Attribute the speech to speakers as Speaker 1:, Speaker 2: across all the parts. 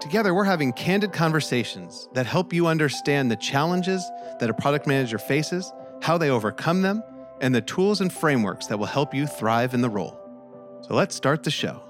Speaker 1: Together, we're having candid conversations that help you understand the challenges that a product manager faces, how they overcome them, and the tools and frameworks that will help you thrive in the role. So let's start the show.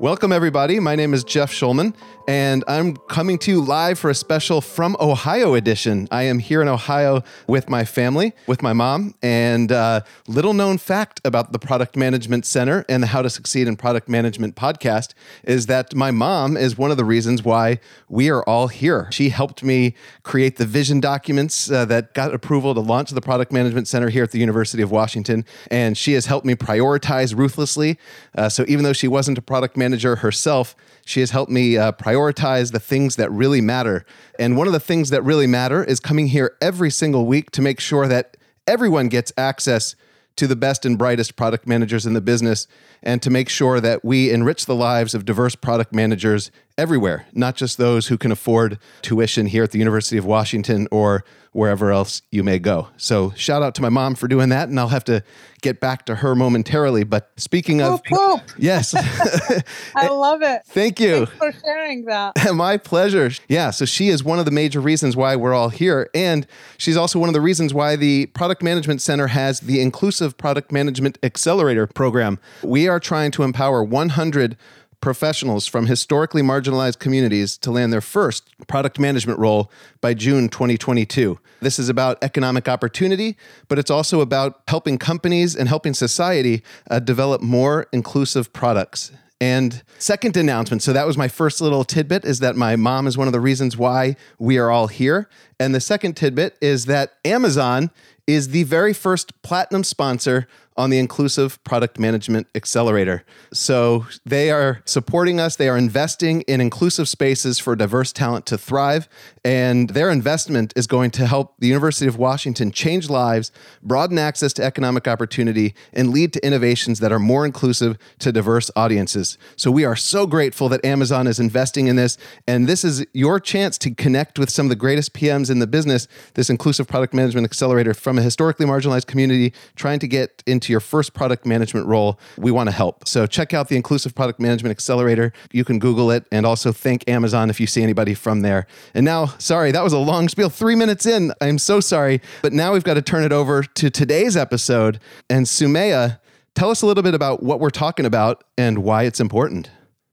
Speaker 1: Welcome, everybody. My name is Jeff Schulman, and I'm coming to you live for a special From Ohio edition. I am here in Ohio with my family, with my mom, and uh, little known fact about the Product Management Center and the How to Succeed in Product Management podcast is that my mom is one of the reasons why we are all here. She helped me create the vision documents uh, that got approval to launch the Product Management Center here at the University of Washington, and she has helped me prioritize ruthlessly. Uh, so even though she wasn't a product manager, manager herself, she has helped me uh, prioritize the things that really matter. And one of the things that really matter is coming here every single week to make sure that everyone gets access to the best and brightest product managers in the business and to make sure that we enrich the lives of diverse product managers everywhere, not just those who can afford tuition here at the University of Washington or wherever else you may go. So, shout out to my mom for doing that, and I'll have to get back to her momentarily. But speaking of,
Speaker 2: whoop, whoop.
Speaker 1: yes,
Speaker 2: I love it.
Speaker 1: Thank you
Speaker 2: Thanks for sharing that.
Speaker 1: my pleasure. Yeah, so she is one of the major reasons why we're all here, and she's also one of the reasons why the Product Management Center has the Inclusive Product Management Accelerator program. We are trying to empower 100 professionals from historically marginalized communities to land their first product management role by June 2022. This is about economic opportunity, but it's also about helping companies and helping society uh, develop more inclusive products. And second announcement, so that was my first little tidbit is that my mom is one of the reasons why we are all here. And the second tidbit is that Amazon is the very first platinum sponsor on the Inclusive Product Management Accelerator. So they are supporting us, they are investing in inclusive spaces for diverse talent to thrive. And their investment is going to help the University of Washington change lives, broaden access to economic opportunity, and lead to innovations that are more inclusive to diverse audiences. So we are so grateful that Amazon is investing in this. And this is your chance to connect with some of the greatest PMs in the business, this Inclusive Product Management Accelerator from a historically marginalized community trying to get into your first product management role, we want to help. So check out the Inclusive Product Management Accelerator. You can Google it and also thank Amazon if you see anybody from there. And now, sorry, that was a long spiel, three minutes in. I'm so sorry. But now we've got to turn it over to today's episode. And Sumaya, tell us a little bit about what we're talking about and why it's important.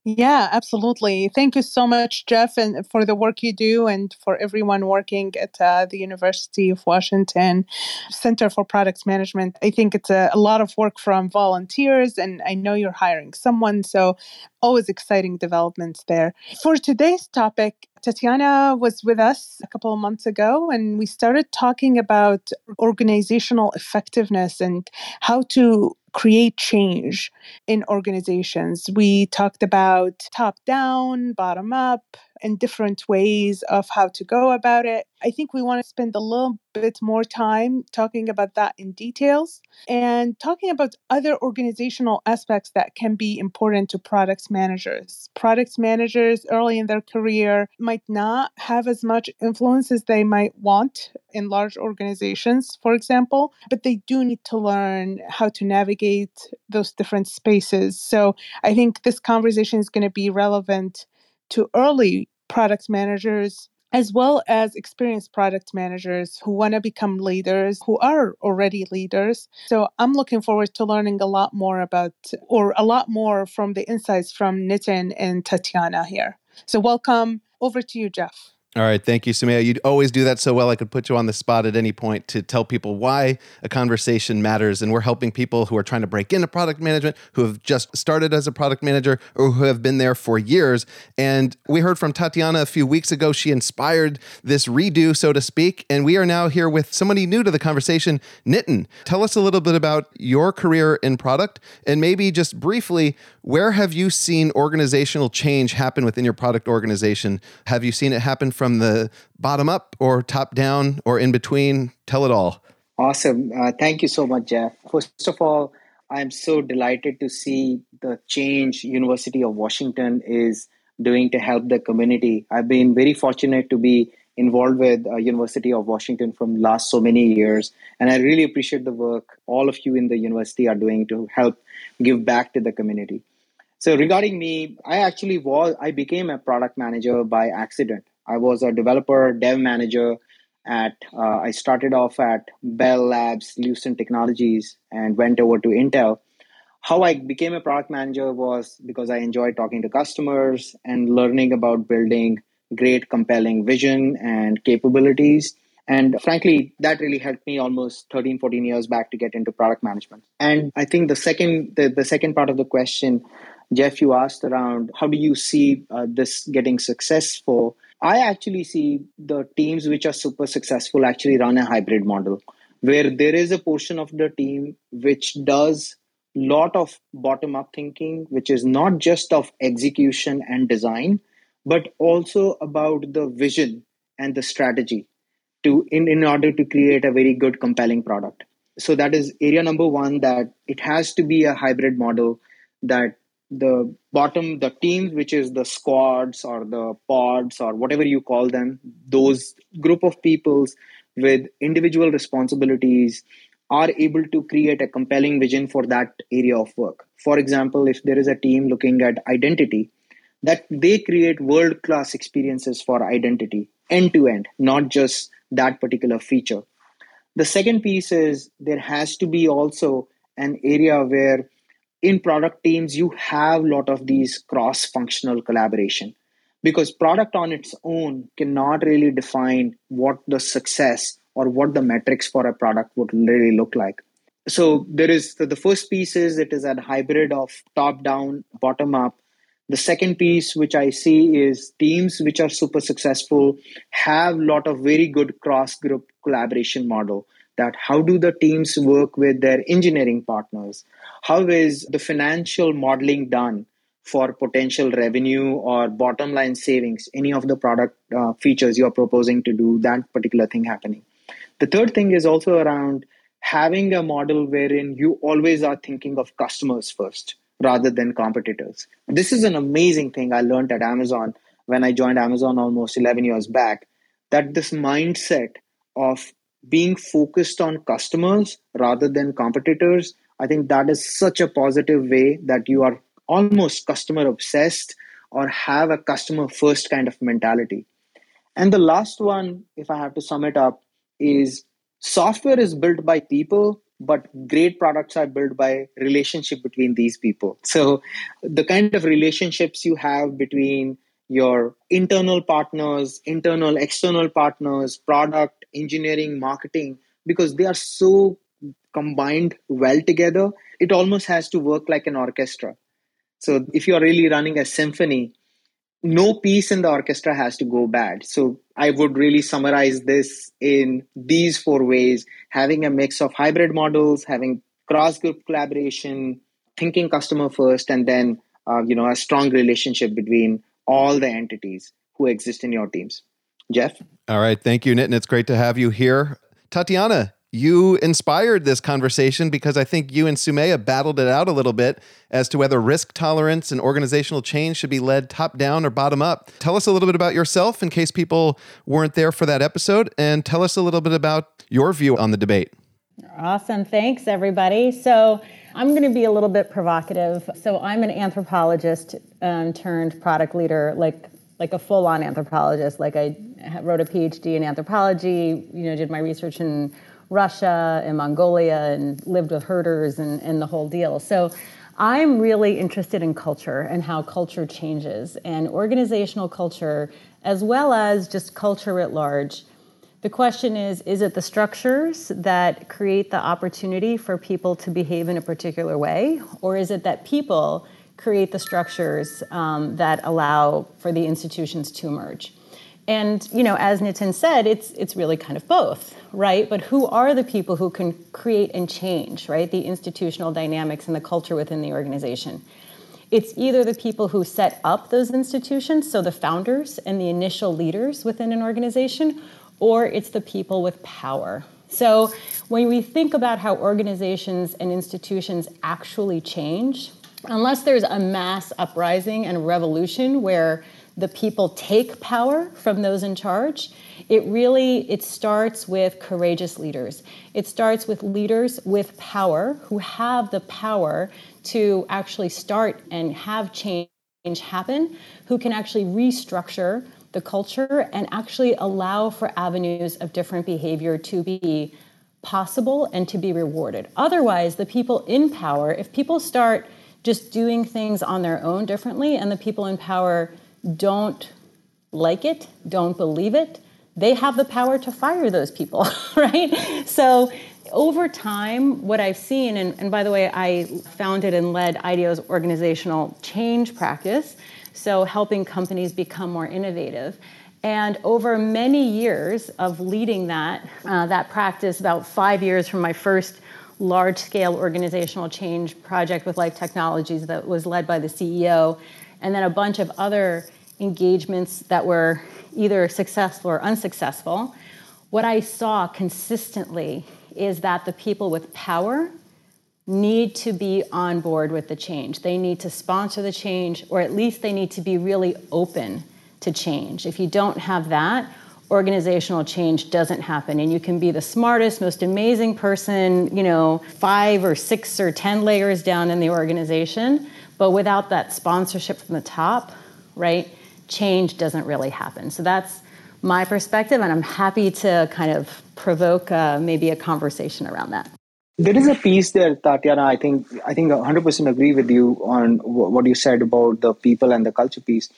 Speaker 2: Yeah, absolutely. Thank you so much, Jeff, and for the work you do, and for everyone working at uh, the University of Washington Center for Products Management. I think it's a, a lot of work from volunteers, and I know you're hiring someone, so always exciting developments there. For today's topic, Tatiana was with us a couple of months ago, and we started talking about organizational effectiveness and how to create change in organizations. We talked about top down, bottom up, and different ways of how to go about it. I think we want to spend a little bit more time talking about that in details and talking about other organizational aspects that can be important to product managers. Product managers early in their career might not have as much influence as they might want in large organizations, for example, but they do need to learn how to navigate those different spaces. So I think this conversation is going to be relevant to early product managers as well as experienced product managers who want to become leaders, who are already leaders. So I'm looking forward to learning a lot more about, or a lot more from the insights from Nitin and Tatiana here. So welcome. Over to you, Jeff.
Speaker 1: All right. Thank you, Sumaya. You always do that so well. I could put you on the spot at any point to tell people why a conversation matters. And we're helping people who are trying to break into product management, who have just started as a product manager, or who have been there for years. And we heard from Tatiana a few weeks ago. She inspired this redo, so to speak. And we are now here with somebody new to the conversation, Nitin. Tell us a little bit about your career in product and maybe just briefly, where have you seen organizational change happen within your product organization? Have you seen it happen from from the bottom up or top down or in between? Tell it all.
Speaker 3: Awesome. Uh, thank you so much, Jeff. First of all, I'm so delighted to see the change University of Washington is doing to help the community. I've been very fortunate to be involved with uh, University of Washington from last so many years, and I really appreciate the work all of you in the university are doing to help give back to the community. So regarding me, I actually was I became a product manager by accident. I was a developer dev manager at uh, I started off at Bell Labs, Lucent Technologies, and went over to Intel. How I became a product manager was because I enjoyed talking to customers and learning about building great, compelling vision and capabilities. And frankly, that really helped me almost 13, 14 years back to get into product management. And I think the second, the, the second part of the question, Jeff, you asked around how do you see uh, this getting successful? I actually see the teams which are super successful actually run a hybrid model where there is a portion of the team which does lot of bottom up thinking which is not just of execution and design but also about the vision and the strategy to in, in order to create a very good compelling product. So that is area number one that it has to be a hybrid model that the bottom the teams which is the squads or the pods or whatever you call them those group of peoples with individual responsibilities are able to create a compelling vision for that area of work. For example if there is a team looking at identity that they create world class experiences for identity end to end not just that particular feature. The second piece is there has to be also an area where in product teams you have a lot of these cross functional collaboration. Because product on its own cannot really define what the success or what the metrics for a product would really look like. So there is the, the first piece is it is a hybrid of top down bottom up. The second piece which i see is teams which are super successful have a lot of very good cross group collaboration model that how do the teams work with their engineering partners? How is the financial modeling done for potential revenue or bottom line savings? Any of the product uh, features you're proposing to do that particular thing happening? The third thing is also around having a model wherein you always are thinking of customers first rather than competitors. This is an amazing thing i learned at amazon when i joined amazon almost 11 years back that this mindset of being focused on customers rather than competitors, I think that is such a positive way that you are almost customer obsessed or have a customer first kind of mentality. And the last one, if I have to sum it up, is software is built by people, but great products are built by relationship between these people. So the kind of relationships you have between your internal partners, internal, external partners, product, engineering, marketing, because they are so combined well together, it almost has to work like an orchestra. So if you're really running a symphony, no piece in the orchestra has to go bad. So I would really summarize this in these four ways having a mix of hybrid models, having cross group collaboration, thinking customer first, and then uh, you know a strong relationship between all the entities who exist in your teams. Jeff?
Speaker 1: All right. Thank you, Nitin. It's great to have you here. Tatiana, you inspired this conversation because I think you and Sumaya battled it out a little bit as to whether risk tolerance and organizational change should be led top down or bottom up. Tell us a little bit about yourself in case people weren't there for that episode, and tell us a little bit about your view on the debate.
Speaker 4: Awesome. Thanks, everybody. So, I'm going to be a little bit provocative. So I'm an anthropologist um, turned product leader, like like a full-on anthropologist. Like I wrote a PhD in anthropology. You know, did my research in Russia and Mongolia, and lived with herders and, and the whole deal. So. I'm really interested in culture and how culture changes and organizational culture, as well as just culture at large. The question is is it the structures that create the opportunity for people to behave in a particular way, or is it that people create the structures um, that allow for the institutions to emerge? And you know, as Nitin said, it's it's really kind of both, right? But who are the people who can create and change, right? The institutional dynamics and the culture within the organization. It's either the people who set up those institutions, so the founders and the initial leaders within an organization, or it's the people with power. So when we think about how organizations and institutions actually change, unless there's a mass uprising and revolution where the people take power from those in charge, it really it starts with courageous leaders. It starts with leaders with power who have the power to actually start and have change happen, who can actually restructure the culture and actually allow for avenues of different behavior to be possible and to be rewarded. Otherwise, the people in power, if people start just doing things on their own differently and the people in power don't like it, don't believe it, they have the power to fire those people, right? So over time, what I've seen, and, and by the way, I founded and led IDEO's organizational change practice, so helping companies become more innovative. And over many years of leading that, uh, that practice, about five years from my first large scale organizational change project with Life Technologies that was led by the CEO, and then a bunch of other engagements that were either successful or unsuccessful, what I saw consistently is that the people with power need to be on board with the change. They need to sponsor the change, or at least they need to be really open to change. If you don't have that, organizational change doesn't happen and you can be the smartest most amazing person you know five or six or ten layers down in the organization but without that sponsorship from the top right change doesn't really happen. So that's my perspective, and I'm happy to kind of provoke uh, maybe a conversation around that.
Speaker 3: There is a piece there, Tatiana. I think I think 100% agree with you on what you said about the people and the culture piece.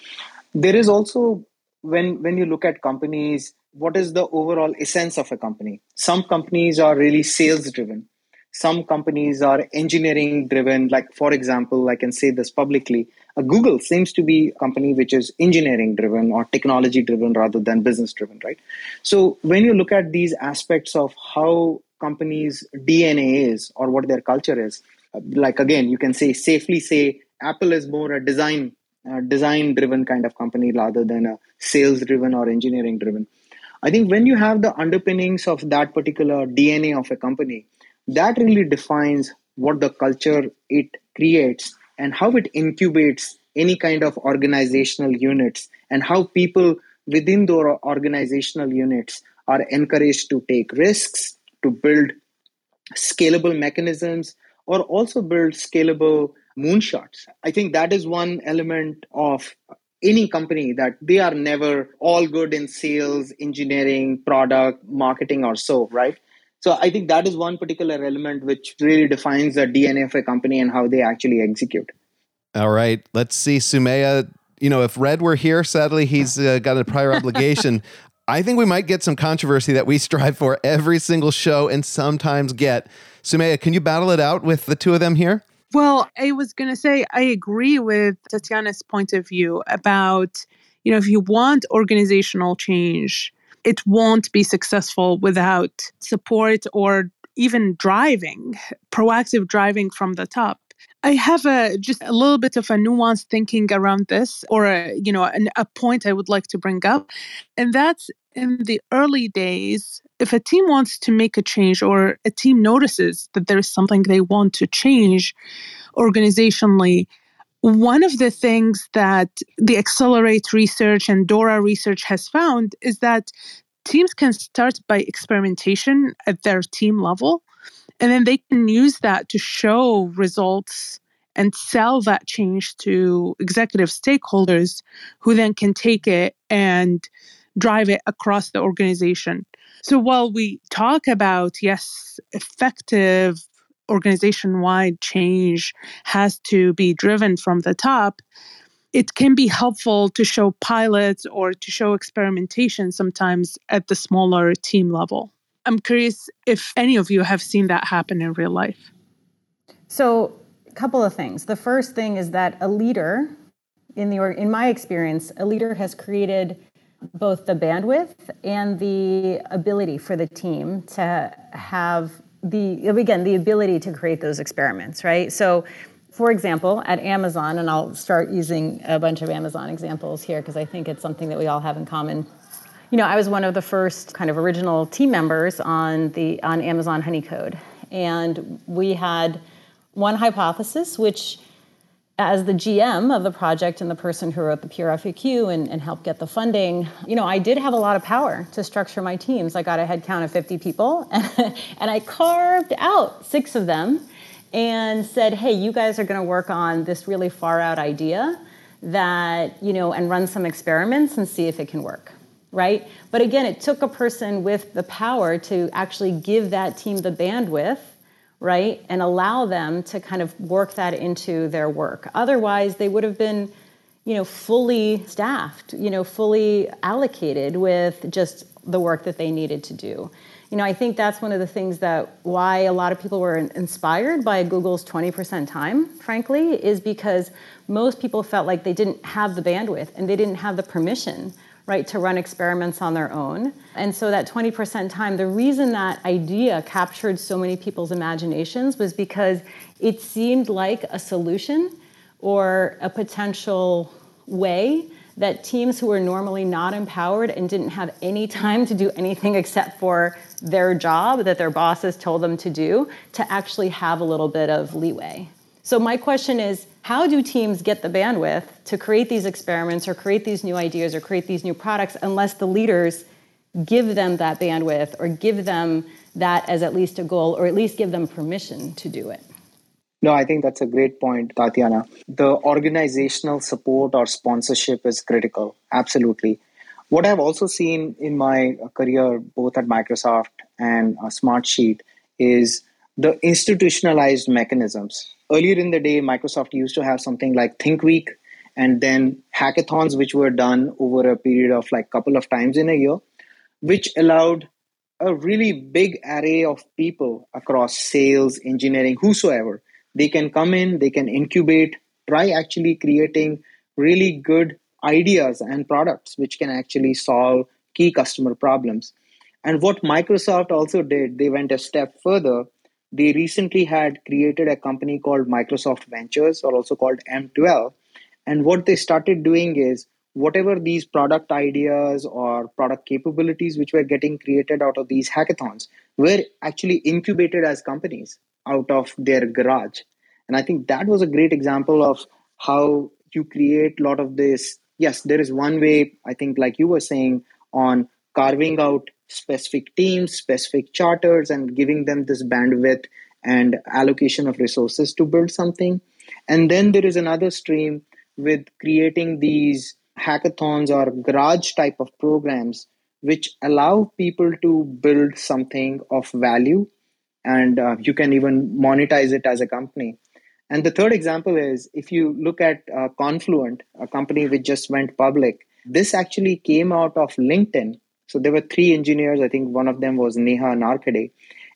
Speaker 3: There is also when when you look at companies, what is the overall essence of a company? Some companies are really sales driven some companies are engineering driven like for example i can say this publicly google seems to be a company which is engineering driven or technology driven rather than business driven right so when you look at these aspects of how companies dna is or what their culture is. Uh, like again you can say safely say apple is more a design uh, design driven kind of company rather than a sales driven or engineering driven i think when you have the underpinnings of that particular dna of a company that really defines what the culture it creates and how it incubates any kind of organizational units and how people within those organizational units are encouraged to take risks to build scalable mechanisms or also build scalable moonshots i think that is one element of any company that they are never all good in sales engineering product marketing or so right so I think that is one particular element which really defines the DNA of a company and how they actually execute.
Speaker 1: All right, let's see, Sumaya. You know, if Red were here, sadly he's uh, got a prior obligation. I think we might get some controversy that we strive for every single show and sometimes get. Sumaya, can you battle it out with the two of them here?
Speaker 2: Well, I was going to say, I agree with Tatiana's point of view about, you know, if you want organizational change, it won't be successful without support or even driving, proactive driving from the top. I have a just a little bit of a nuanced thinking around this, or a, you know, an, a point I would like to bring up, and that's in the early days. If a team wants to make a change, or a team notices that there is something they want to change organizationally, one of the things that the Accelerate research and DORA research has found is that teams can start by experimentation at their team level, and then they can use that to show results and sell that change to executive stakeholders who then can take it and drive it across the organization. So while we talk about, yes, effective organization wide change has to be driven from the top, it can be helpful to show pilots or to show experimentation sometimes at the smaller team level. I'm curious if any of you have seen that happen in real life.
Speaker 4: So, a couple of things. The first thing is that a leader in the in my experience, a leader has created both the bandwidth and the ability for the team to have the again the ability to create those experiments right so for example, at Amazon, and I'll start using a bunch of Amazon examples here because I think it's something that we all have in common. You know, I was one of the first kind of original team members on the on Amazon Honeycode, and we had one hypothesis, which as the GM of the project and the person who wrote the PR FAQ and, and, helped get the funding, you know, I did have a lot of power to structure my teams. I got a head count of 50 people and, and I carved out six of them and said, hey, you guys are going to work on this really far out idea that, you know, and run some experiments and see if it can work. Right? But again, it took a person with the power to actually give that team the bandwidth right? And allow them to kind of work that into their work. Otherwise, they would have been, you know, fully staffed, you know, fully allocated with just the work that they needed to do. You know, I think that's one of the things that why a lot of people were inspired by Google's 20% time, frankly, is because most people felt like they didn't have the bandwidth and they didn't have the permission right, to run experiments on their own. And so that 20% time, the reason that idea captured so many people's imaginations was because it seemed like a solution or a potential way that teams who were normally not empowered and didn't have any time to do anything except for their job that their bosses told them to do to actually have a little bit of leeway. So, my question is how do teams get the bandwidth to create these experiments or create these new ideas or create these new products unless the leaders give them that bandwidth or give them that as at least a goal or at least give them permission to do it?
Speaker 3: No, I think that's a great point, Tatiana. The organizational support or sponsorship is critical. Absolutely. What I've also seen in my career, both at Microsoft and uh, Smartsheet, is the institutionalized mechanisms earlier in the day, Microsoft used to have something like Think Week and then hackathons, which were done over a period of like couple of times in a year, which allowed a really big array of people across sales, engineering, whosoever. They can come in, they can incubate, try actually creating really good ideas and products which can actually solve key customer problems. And what Microsoft also did, they went a step further they recently had created a company called Microsoft Ventures, or also called M12. And what they started doing is whatever these product ideas or product capabilities which were getting created out of these hackathons were actually incubated as companies out of their garage. And I think that was a great example of how you create a lot of this. Yes, there is one way, I think, like you were saying, on carving out specific teams, specific charters, and giving them this bandwidth and allocation of resources to build something. And then there is another stream with creating these hackathons or garage type of programs which allow people to build something of value and uh, you can even monetize it as a company. And the third example is if you look at uh, Confluent, a company which just went public, this actually came out of LinkedIn so there were three engineers. I think one of them was Neha Narkhede.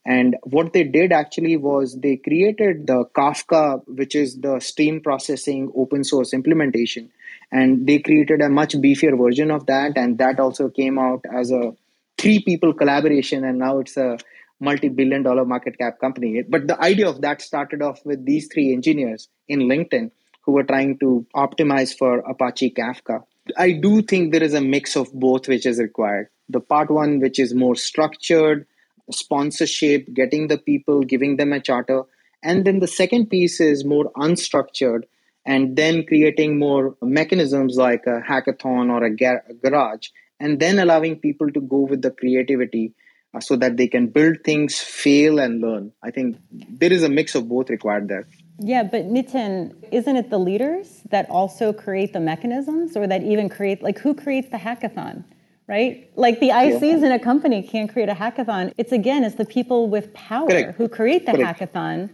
Speaker 3: And what they did actually was they created the Kafka, which is the stream processing open source implementation. And they created a much beefier version of that. And that also came out as a three people collaboration. And now it's a multi billion dollar market cap company. But the idea of that started off with these three engineers in LinkedIn who were trying to optimize for Apache Kafka. I do think there is a mix of both which is required the part one, which is more structured, sponsorship, getting the people, giving them a charter. And then the second piece is more unstructured and then creating more mechanisms like a hackathon or a, gar- a garage, and then allowing people to go with the creativity uh, so that they can build things, fail, and learn. I think there is a mix of both required there.
Speaker 4: Yeah, but Nitin, isn't it the leaders that also create the mechanisms or that even create, like, who creates the hackathon? right? Like the ICs yeah. in a company can't create a hackathon. It's again, it's the people with power Correct. who create the Correct. hackathon,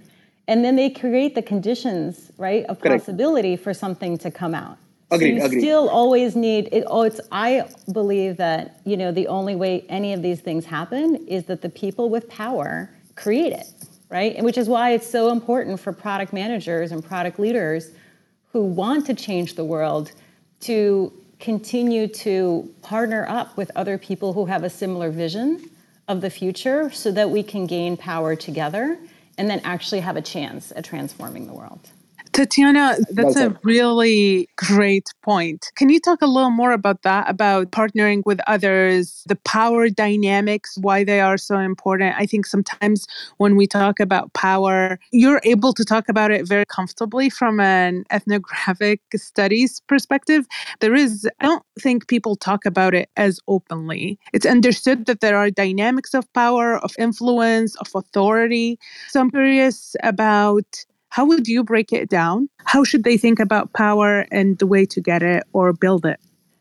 Speaker 4: and then they create the conditions, right, of Correct. possibility for something to come out.
Speaker 3: Agreed,
Speaker 4: so you
Speaker 3: agreed.
Speaker 4: still always need it. Oh, it's. I believe that you know the only way any of these things happen is that the people with power create it, right? And which is why it's so important for product managers and product leaders who want to change the world to continue to partner up with other people who have a similar vision of the future so that we can gain power together and then actually have a chance at transforming the world.
Speaker 2: Tatiana, that's a really great point. Can you talk a little more about that, about partnering with others, the power dynamics, why they are so important? I think sometimes when we talk about power, you're able to talk about it very comfortably from an ethnographic studies perspective. There is, I don't think people talk about it as openly. It's understood that there are dynamics of power, of influence, of authority. So I'm curious about how would you break it down? How should they think about power and the way to get it or build it?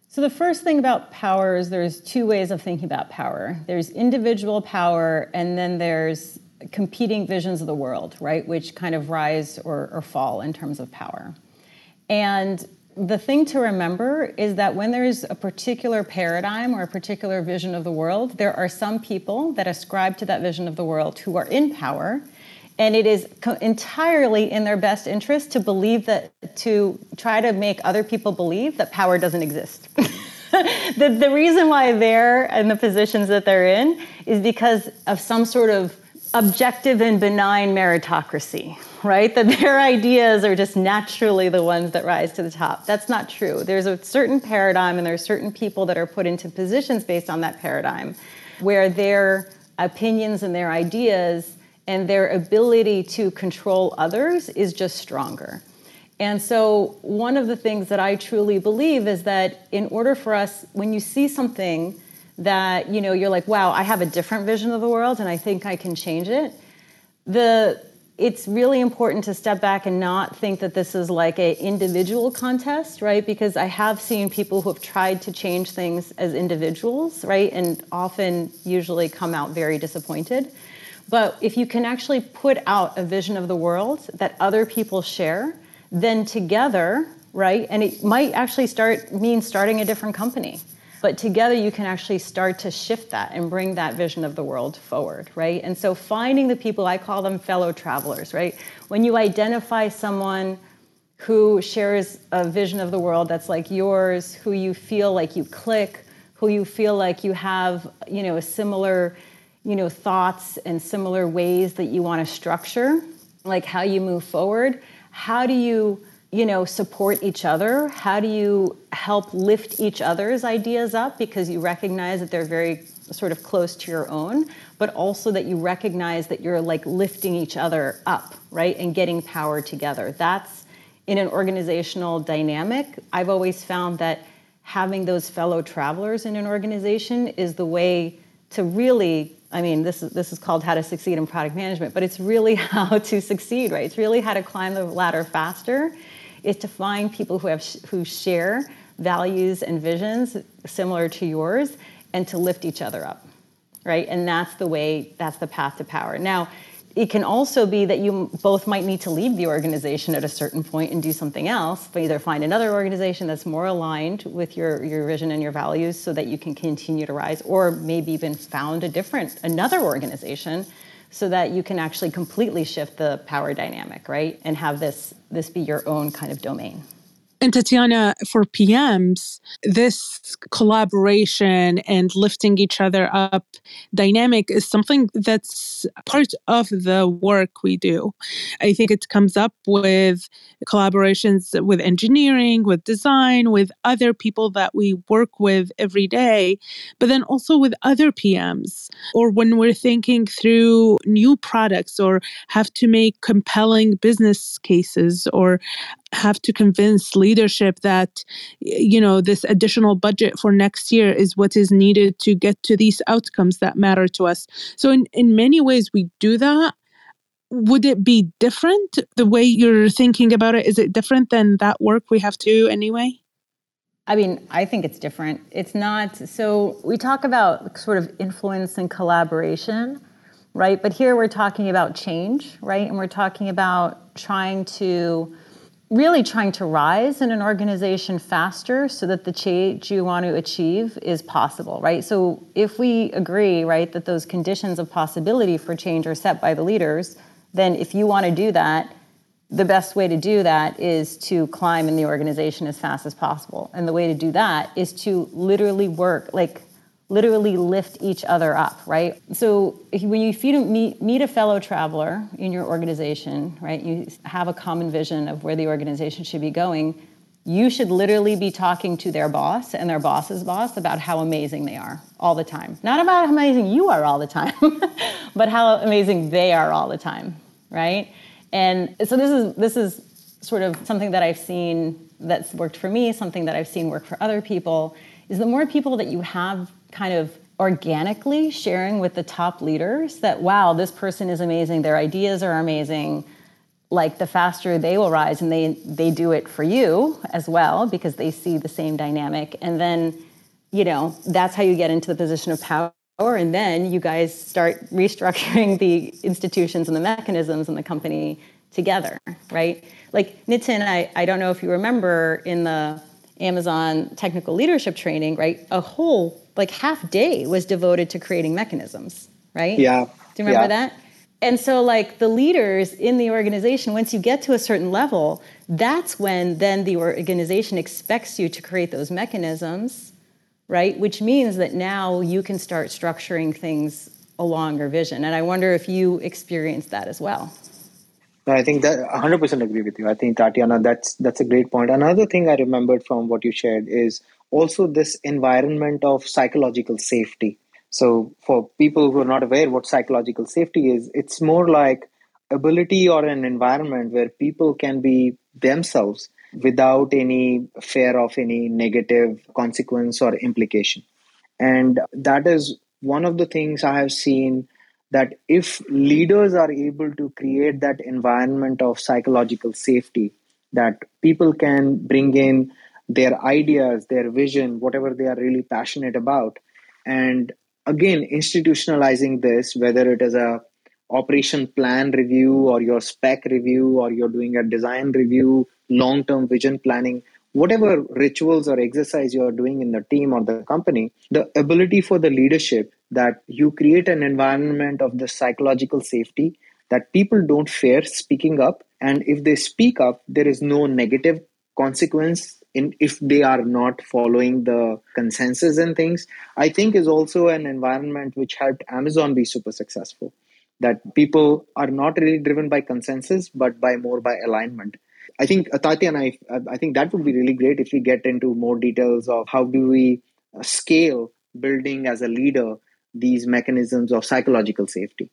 Speaker 4: So, the first thing about power is there's two ways of thinking about power there's individual power, and then there's competing visions of the world, right? Which kind of rise or, or fall in terms of power. And the thing to remember is that when there's a particular paradigm or a particular vision of the world, there are some people that ascribe to that vision of the world who are in power and it is entirely in their best interest to believe that to try to make other people believe that power doesn't exist. The, the reason why they're in the positions that they're in is because of some sort of objective and benign meritocracy right? That their ideas are just naturally the ones that rise to the top. That's not true. There's a certain paradigm and there are certain people that are put into positions based on that paradigm where their opinions and their ideas and their ability to control others is just stronger. And so, one of the things that I truly believe is that in order for us, when you see something that you know you're like, "Wow, I have a different vision of the world, and I think I can change it," the it's really important to step back and not think that this is like a individual contest right? Because i have seen people who have tried to change things as individuals right? And often usually come out very disappointed but if you can actually put out a vision of the world that other people share, then together, right? And it might actually start mean starting a different company. But together you can actually start to shift that and bring that vision of the world forward, right? And so finding the people, I call them fellow travelers, right? When you identify someone who shares a vision of the world that's like yours, who you feel like you click, who you feel like you have, you know, a similar you know, thoughts and similar ways that you want to structure, like how you move forward. How do you, you know, support each other? How do you help lift each other's ideas up because you recognize that they're very sort of close to your own, but also that you recognize that you're like lifting each other up, right? And getting power together. That's in an organizational dynamic. I've always found that having those fellow travelers in an organization is the way to really I mean, this is this is called how to succeed in product management, but it's really how to succeed, right? It's really how to climb the ladder faster. Is to find people who have who share values and visions similar to yours, and to lift each other up, right? And that's the way. That's the path to power. Now, it can also be that you both might need to leave the organization at a certain point and do something else, but either find another organization that's more aligned with your, your vision and your values so that you can continue to rise, or maybe even found a different, another organization so that you can actually completely shift the power dynamic, right? And have this this be your own kind of domain.
Speaker 2: And Tatiana, for PMs, this collaboration and lifting each other up dynamic is something that's part of the work we do. I think it comes up with collaborations with engineering, with design, with other people that we work with every day, but then also with other PMs, or when we're thinking through new products or have to make compelling business cases or have to convince leadership that you know this additional budget for next year is what is needed to get to these outcomes that matter to us so in, in many ways we do that would it be different the way you're thinking about it is it different than that work we have to anyway
Speaker 4: I mean, I think it's different. It's not so we talk about sort of influence and collaboration, right? But here we're talking about change, right? And we're talking about trying to really trying to rise in an organization faster so that the change you want to achieve is possible, right? So if we agree, right, that those conditions of possibility for change are set by the leaders, then if you want to do that, the best way to do that is to climb in the organization as fast as possible. And the way to do that is to literally work, like literally lift each other up, right? So when you, you meet, meet a fellow traveler in your organization, right, you have a common vision of where the organization should be going, you should literally be talking to their boss and their boss's boss about how amazing they are all the time. Not about how amazing you are all the time, but how amazing they are all the time, right? And so this is this is sort of something that I've seen that's worked for me, something that I've seen work for other people, is the more people that you have kind of organically sharing with the top leaders that wow, this person is amazing, their ideas are amazing, like the faster they will rise and they they do it for you as well because they see the same dynamic. And then you know that's how you get into the position of power. And then you guys start restructuring the institutions and the mechanisms in the company together right? Like nitin i, I don't know if you remember in the amazon technical leadership training right? A whole like half day was devoted to creating mechanisms right
Speaker 3: yeah
Speaker 4: do you remember
Speaker 3: yeah.
Speaker 4: that and so, like the leaders in the organization, once you get to a certain level, that's when then the organization expects you to create those mechanisms, right? Which means that now you can start structuring things along your vision. And I wonder if you experienced that as well.
Speaker 3: I think that 100% agree with you. I think Tatiana, that's that's a great point. Another thing I remembered from what you shared is also this environment of psychological safety so, for people who are not aware what psychological safety is, it's more like ability or an environment where people can be themselves without any fear of any negative consequence or implication. And that is one of the things I have seen that if leaders are able to create that environment of psychological safety, that people can bring in their ideas, their vision, whatever they are really passionate about, and again institutionalizing this whether it is a operation plan review or your spec review or you're doing a design review long term vision planning whatever rituals or exercise you're doing in the team or the company the ability for the leadership that you create an environment of the psychological safety that people don't fear speaking up. And if they speak up there is no negative consequence in if they are not following the consensus and things i think is also an environment which helped amazon be super successful. That people are not really driven by consensus but by more by alignment. I think uh, tati and i i think that would be really great if we get into more details of how do we uh, scale building as a leader these mechanisms of psychological safety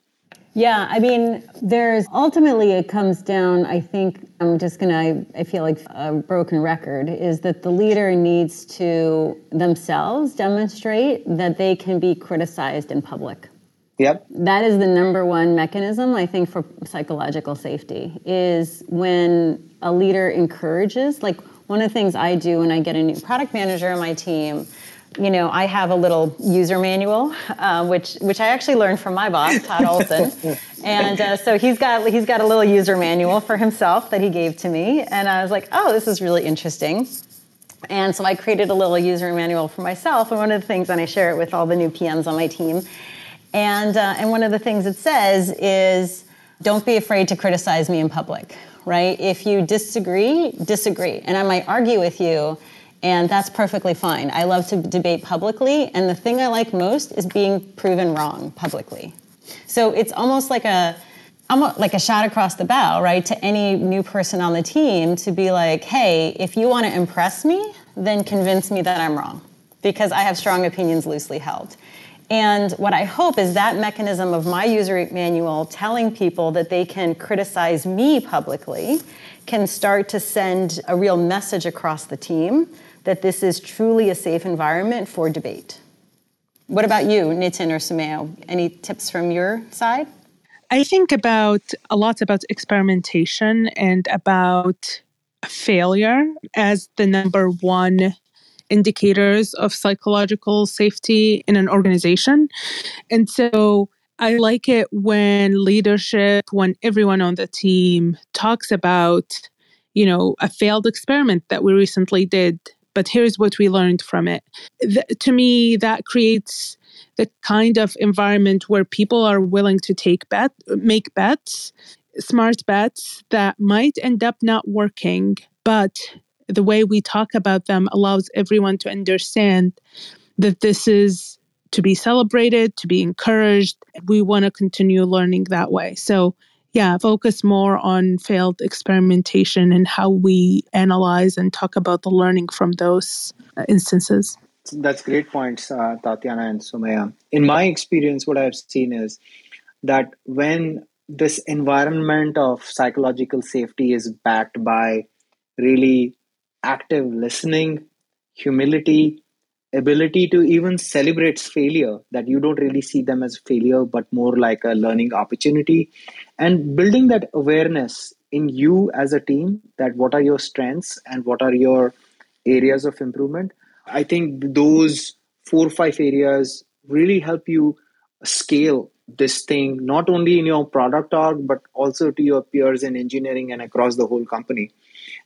Speaker 4: yeah, I mean, there's ultimately it comes down, I think, I'm just gonna, I, I feel like a broken record, is that the leader needs to themselves demonstrate that they can be criticized in public.
Speaker 3: Yep.
Speaker 4: That is the number one mechanism, I think, for psychological safety, is when a leader encourages, like one of the things I do when I get a new product manager on my team you know, I have a little user manual, uh, which which I actually learned from my boss, Todd Olson, and uh, so he's got he's got a little user manual for himself that he gave to me, and I was like, oh, this is really interesting. And so I created a little user manual for myself, and one of the things, and I share it with all the new PMs on my team, and uh, and one of the things it says is, don't be afraid to criticize me in public, right? If you disagree, disagree, and I might argue with you and that's perfectly fine. I love to debate publicly, and the thing I like most is being proven wrong publicly. So it's almost like a almost like a shot across the bow, right, to any new person on the team to be like, "Hey, if you want to impress me, then convince me that I'm wrong." Because I have strong opinions loosely held. And what I hope is that mechanism of my user manual telling people that they can criticize me publicly can start to send a real message across the team that this is truly a safe environment for debate. What about you, Nitin or Sumaya? Any tips from your side?
Speaker 2: I think about a lot about experimentation and about failure as the number one indicators of psychological safety in an organization. And so I like it when leadership, when everyone on the team talks about, you know, a failed experiment that we recently did but here's what we learned from it. to me, that creates the kind of environment where people are willing to take bet, make bets, smart bets that might end up not working, but the way we talk about them allows everyone to understand that this is to be celebrated, to be encouraged. We want to continue learning that way. So, yeah, focus more on failed experimentation and how we analyze and talk about the learning from those uh, instances.
Speaker 3: That's great points, uh, Tatiana and Sumaya. In my experience, what I've seen is that when this environment of psychological safety is backed by really active listening, humility, ability to even celebrate failure, that you don't really see them as failure, but more like a learning opportunity, and building that awareness in you as a team that what are your strengths and what are your areas of improvement. I think those four or five areas really help you scale this thing not only in your product org but also to your peers in engineering and across the whole company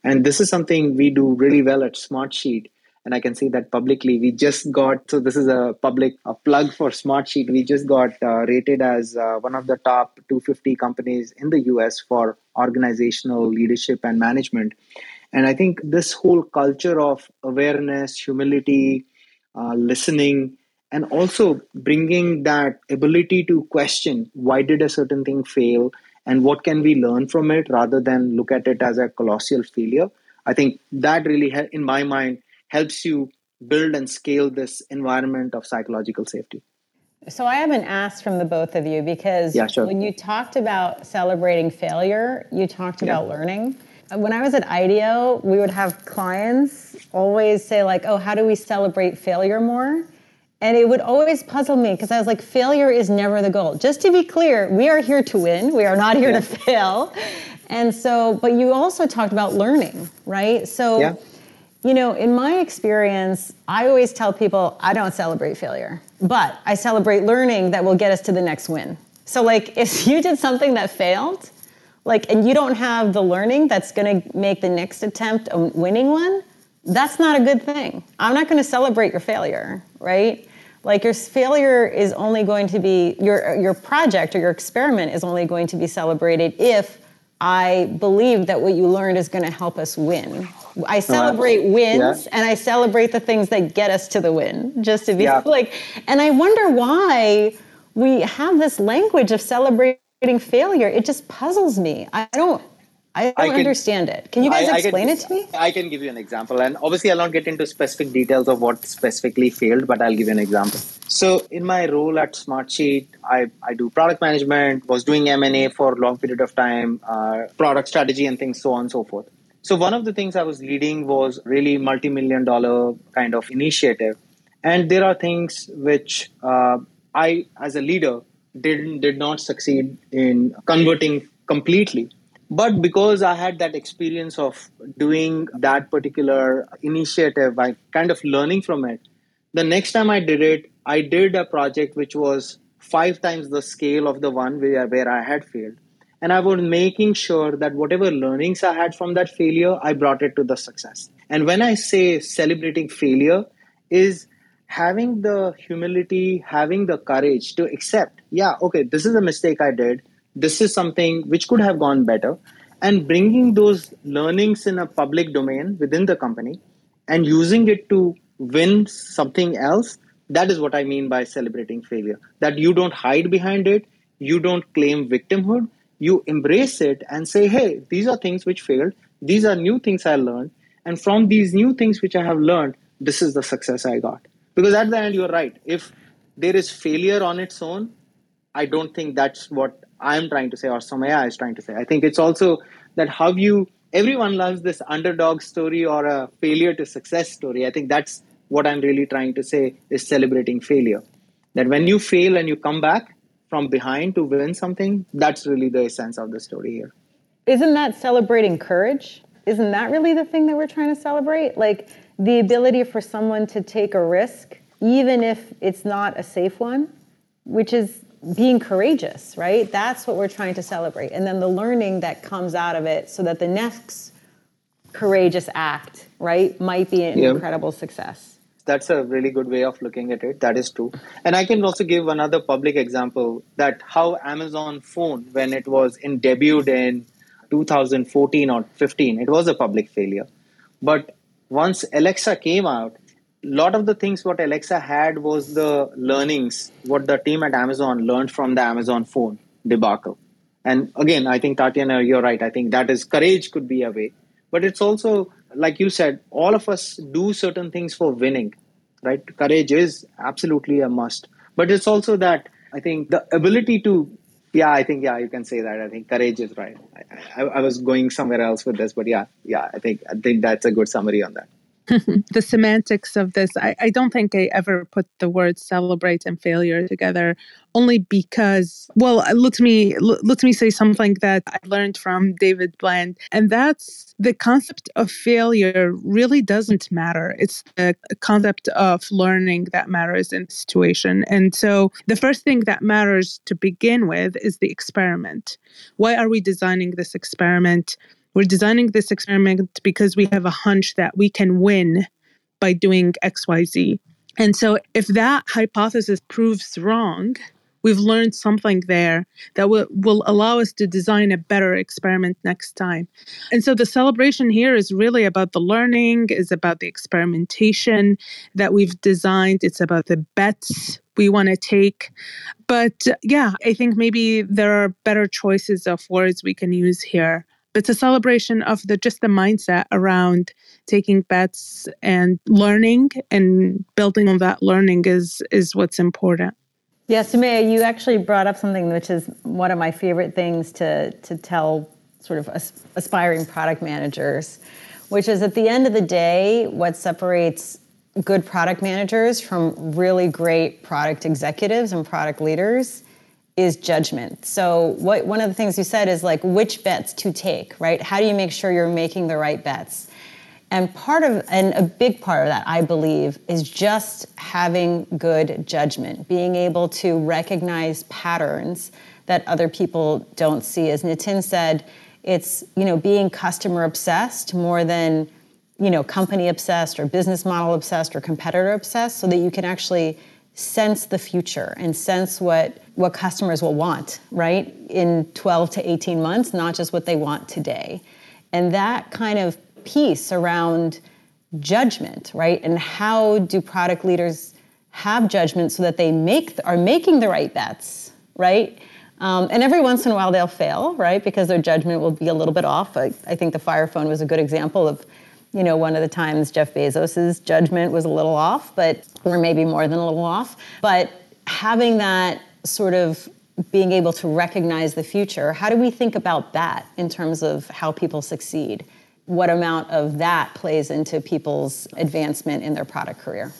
Speaker 3: and this is something we do really well at smartsheet and i can say that publicly we just got so this is a public a plug for smartsheet. We just got uh, rated as uh, one of the top 250 companies in the us for organizational leadership and management. And i think this whole culture of awareness humility uh, listening and also bringing that ability to question why did a certain thing fail and what can we learn from it rather than look at it as a colossal failure i think that really in my mind helps you build and scale this environment of psychological safety
Speaker 4: so i have an ask from the both of you because
Speaker 3: yeah, sure.
Speaker 4: when you talked about celebrating failure you talked about yeah. learning when i was at ideo we would have clients always say like oh how do we celebrate failure more and it would always puzzle me because I was like, failure is never the goal. Just to be clear, we are here to win. We are not here yeah. to fail. And so, but you also talked about learning, right? So. You know, in my experience, I always tell people I don't celebrate failure, but I celebrate learning that will get us to the next win. So, like, if you did something that failed, like, and you don't have the learning that's to make the next attempt a winning one, that's not a good thing. I'm not to celebrate your failure, right? Like your failure is only going to be your your project or your experiment is only going to be celebrated if I believe that what you learned is to help us win. I celebrate wins yeah. and I celebrate the things that get us to the win. Just to be yeah. like, and I wonder why we have this language of celebrating failure. It just puzzles me. I don't I don't I can, understand it. Can you guys I, explain
Speaker 3: I
Speaker 4: can, it to me?
Speaker 3: I can give you an example. And obviously, I'll not get into specific details of what specifically failed, but I'll give you an example. So, in my role at Smartsheet, I, I do product management, was doing M&A for a long period of time, uh, product strategy and things, so on and so forth. So, one of the things I was leading was really multi-million dollar kind of initiative. And there are things which uh, I, as a leader, didn't did not succeed in converting completely but because I had that experience of doing that particular initiative, I kind of learning from it. The next time I did it, I did a project which was five times the scale of the one where, where I had failed. And I was making sure that whatever learnings I had from that failure, I brought it to the success. And when I say celebrating failure, is having the humility, having the courage to accept, yeah, okay, this is a mistake I did. This is something which could have gone better. And bringing those learnings in a public domain within the company and using it to win something else that is what i mean by celebrating failure. That you don't hide behind it. You don't claim victimhood you embrace it and say hey these are things which failed these are new things i learned and from these new things which i have learned this is the success i got because at the end you're right if there is failure on its own i don't think that's what I'm trying to say or Sumaya is trying to say. I think it's also that how you everyone loves this underdog story or a failure to success story. I think that's what I'm really trying to say is celebrating failure. That when you fail and you come back from behind to win something, that's really the essence of the story here.
Speaker 4: Isn't that celebrating courage? Isn't that really the thing that we're trying to celebrate? Like the ability for someone to take a risk, even if it's not a safe one, which is being courageous, right? That's what we're trying to celebrate. And then the learning that comes out of it so that the next courageous act, right, might be an incredible success.
Speaker 3: That's a really good way of looking at it. That is true. And I can also give another public example that how Amazon phone, when it was in debuted in 2014 or 15, it was a public failure. But once Alexa came out, a lot of the things what Alexa had was the learnings, what the team at Amazon learned from the Amazon phone debacle. And again, I think Tatiana, you're right. I think that is courage could be a way. But it's also, like you said, all of us do certain things for winning, right? Courage is absolutely a must. But it's also that I think the ability to, yeah, I think, yeah, you can say that. I think courage is right. I, I, I was going somewhere else with this, but yeah, yeah, I think, I think that's a good summary on that.
Speaker 2: the semantics of this, I, I don't think I ever put the words celebrate and failure together only because well uh, let me let me say something that i learned from david bland and that's the concept of failure really doesn't matter. It's the concept of learning that matters in the situation. And so the first thing that matters to begin with is the experiment. Why are we designing this experiment we're designing this experiment because we have a hunch that we can win by doing XYZ. And so, if that hypothesis proves wrong, we've learned something there that will, will allow us to design a better experiment next time. And so, the celebration here is really about the learning, is about the experimentation that we've designed, it's about the bets we want to take. But yeah, I think maybe there are better choices of words we can use here it's a celebration of the just the mindset around taking bets and learning and building on that learning is is what's important.
Speaker 4: Yeah, Sumaya, you actually brought up something which is one of my favorite things to to tell sort of aspiring product managers, which is at the end of the day, what separates good product managers from really great product executives and product leaders is judgment. So what one of the things you said is like which bets to take, right? How do you make sure you're making the right bets? And part of and a big part of that I believe is just having good judgment, being able to recognize patterns that other people don't see. As Nitin said, it's, you know, being customer obsessed more than you know, company obsessed or business model obsessed or competitor obsessed so that you can actually sense the future and sense what what customers will want, right? In 12 to 18 months, not just what they want today. And that kind of piece around judgment, right? And how do product leaders have judgment so that they make are making the right bets, right? Um, and every once in a while they'll fail, right? Because their judgment will be a little bit off. I, I think the Fire Phone was a good example of you know, one of the times Jeff Bezos's judgment was a little off, but or maybe more than a little off. But having that sort of being able to recognize the future, how do we think about that in terms of how people succeed? What amount of that plays into people's advancement in their product career?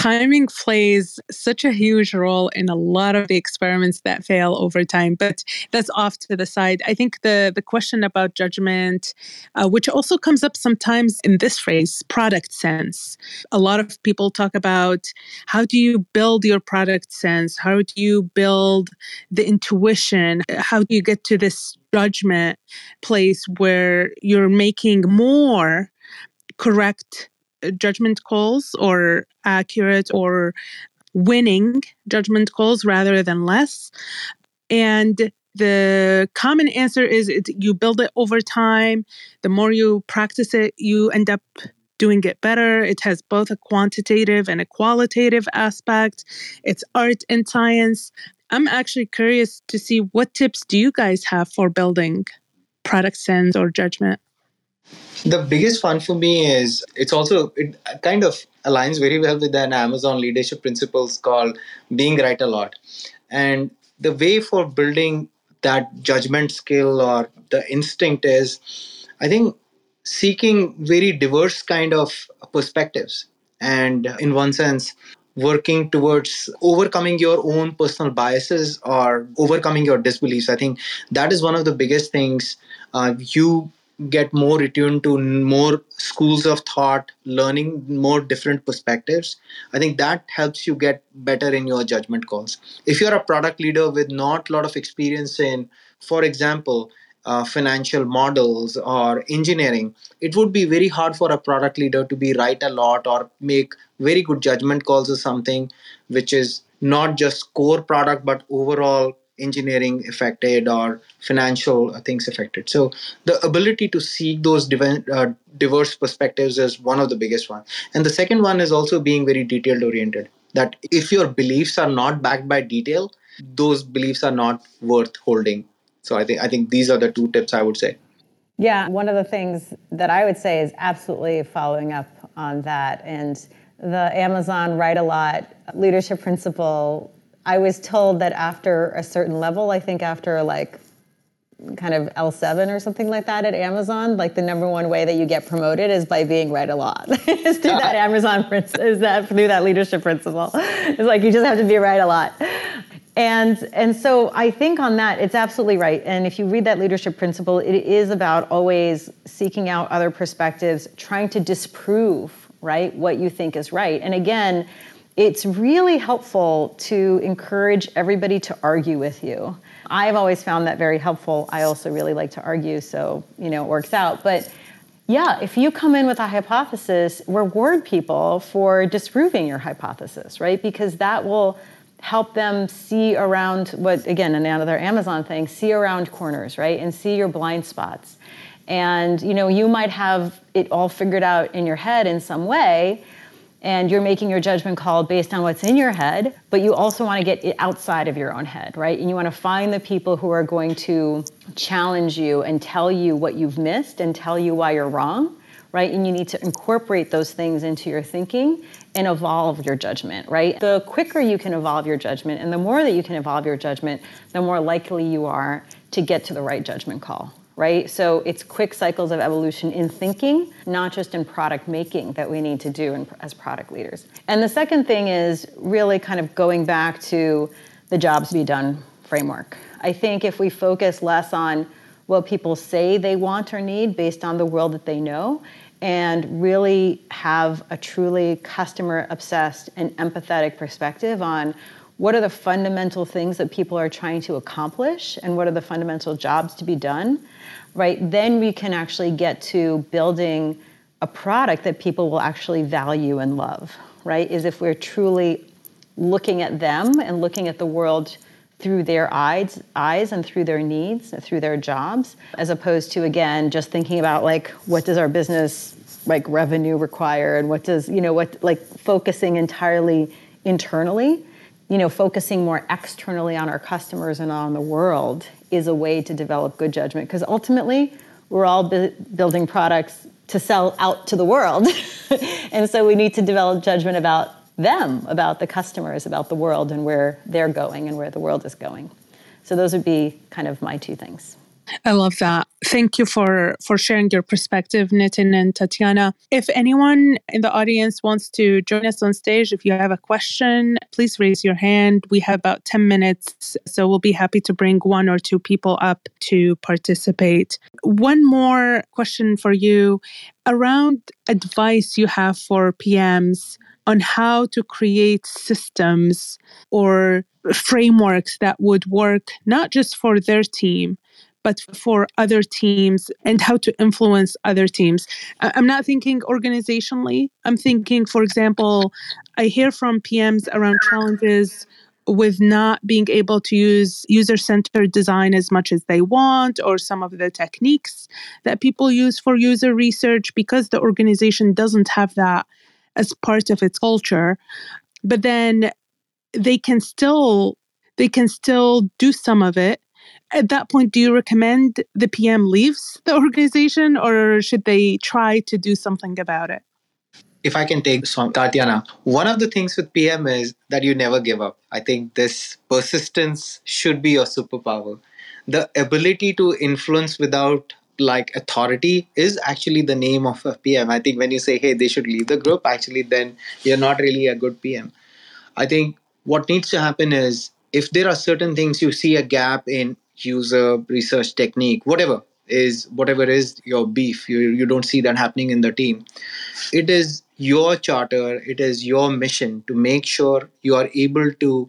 Speaker 2: Timing plays such a huge role in a lot of the experiments that fail over time but that's off to the side. I think the the question about judgment uh, which also comes up sometimes in this phrase product sense. A lot of people talk about how do you build your product sense? How do you build the intuition? How do you get to this judgment place where you're making more correct judgment calls or accurate or winning judgment calls rather than less. And the common answer is it, you build it over time. The more you practice it, you end up doing it better. It has both a quantitative and a qualitative aspect. It's art and science. I'm actually curious to see what tips do you guys have for building product sense or judgment?
Speaker 3: The biggest fun for me is it's also it kind of aligns very well with an amazon leadership principles called being right a lot. And the way for building that judgment skill or the instinct is i think seeking very diverse kind of perspectives and in one sense working towards overcoming your own personal biases or overcoming your disbeliefs. I think that is one of the biggest things uh, you get more attuned to more schools of thought, learning more different perspectives. I think that helps you get better in your judgment calls. If you're a product leader with not a lot of experience in, for example, uh, financial models or engineering, it would be very hard for a product leader to be right a lot or make very good judgment calls or something which is not just core product but overall engineering affected or financial things affected. So the ability to seek those uh, diverse perspectives is one of the biggest ones. And the second one is also being very detailed oriented. That if your beliefs are not backed by detail, those beliefs are not worth holding. So I think I think these are the two tips I would say.
Speaker 4: Yeah, one of the things that I would say is absolutely following up on that and the Amazon right a lot leadership principle. I was told that after a certain level, I think after like kind of L7 or something like that at Amazon, like the number one way that you get promoted is by being right a lot. is through that Amazon is that through that leadership principle. It's like you just have to be right a lot. And and so I think on that it's absolutely right. And if you read that leadership principle, it is about always seeking out other perspectives, trying to disprove, right, what you think is right. And again, it's really helpful to encourage everybody to argue with you. I've always found that very helpful. I also really like to argue, so you know, it works out. But yeah, if you come in with a hypothesis, reward people for disproving your hypothesis, right? Because that will help them see around what again another amazon thing see around corners right and see your blind spots and you know you might have it all figured out in your head in some way and you're making your judgment call based on what's in your head but you also want to get it outside of your own head right? And you want to find the people who are going to challenge you and tell you what you've missed and tell you why you're wrong right? And you need to incorporate those things into your thinking and evolve your judgment, right? The quicker you can evolve your judgment and the more that you can evolve your judgment, the more likely you are to get to the right judgment call, right? So it's quick cycles of evolution in thinking, not just in product making that we need to do in, as product leaders. And the second thing is really kind of going back to the jobs to be done framework. I think if we focus less on what people say they want or need based on the world that they know and really have a truly customer obsessed and empathetic perspective on what are the fundamental things that people are trying to accomplish and what are the fundamental jobs to be done right? Then we can actually get to building a product that people will actually value and love right? Is if we're truly looking at them and looking at the world through their eyes eyes and through their needs through their jobs as opposed to again just thinking about like what does our business like revenue require and what does you know what like focusing entirely internally you know focusing more externally on our customers and on the world is a way to develop good judgment because ultimately we're all bu- building products to sell out to the world and so we need to develop judgment about them, about the customers, about the world and where they're going and where the world is going. So those would be kind of my two things.
Speaker 2: I love that. Thank you for for sharing your perspective, Nitin and Tatiana. If anyone in the audience wants to join us on stage, if you have a question, please raise your hand. We have about 10 minutes, so we'll be happy to bring one or two people up to participate. One more question for you around advice you have for PMs on how to create systems or frameworks that would work not just for their team, but for other teams and how to influence other teams. I'm not thinking organizationally. I'm thinking, for example, I hear from PMs around challenges with not being able to use user centered design as much as they want, or some of the techniques that people use for user research because the organization doesn't have that as part of its culture but then they can still they can still do some of it at that point do you recommend the pm leaves the organization or should they try to do something about it
Speaker 3: if i can take some tatiana one of the things with pm is that you never give up i think this persistence should be your superpower the ability to influence without like authority is actually the name of a PM. I think when you say, hey, they should leave the group, actually, then you're not really a good PM. I think what needs to happen is if there are certain things you see a gap in user research technique, whatever is whatever is your beef, you, you don't see that happening in the team. It is your charter, it is your mission to make sure you are able to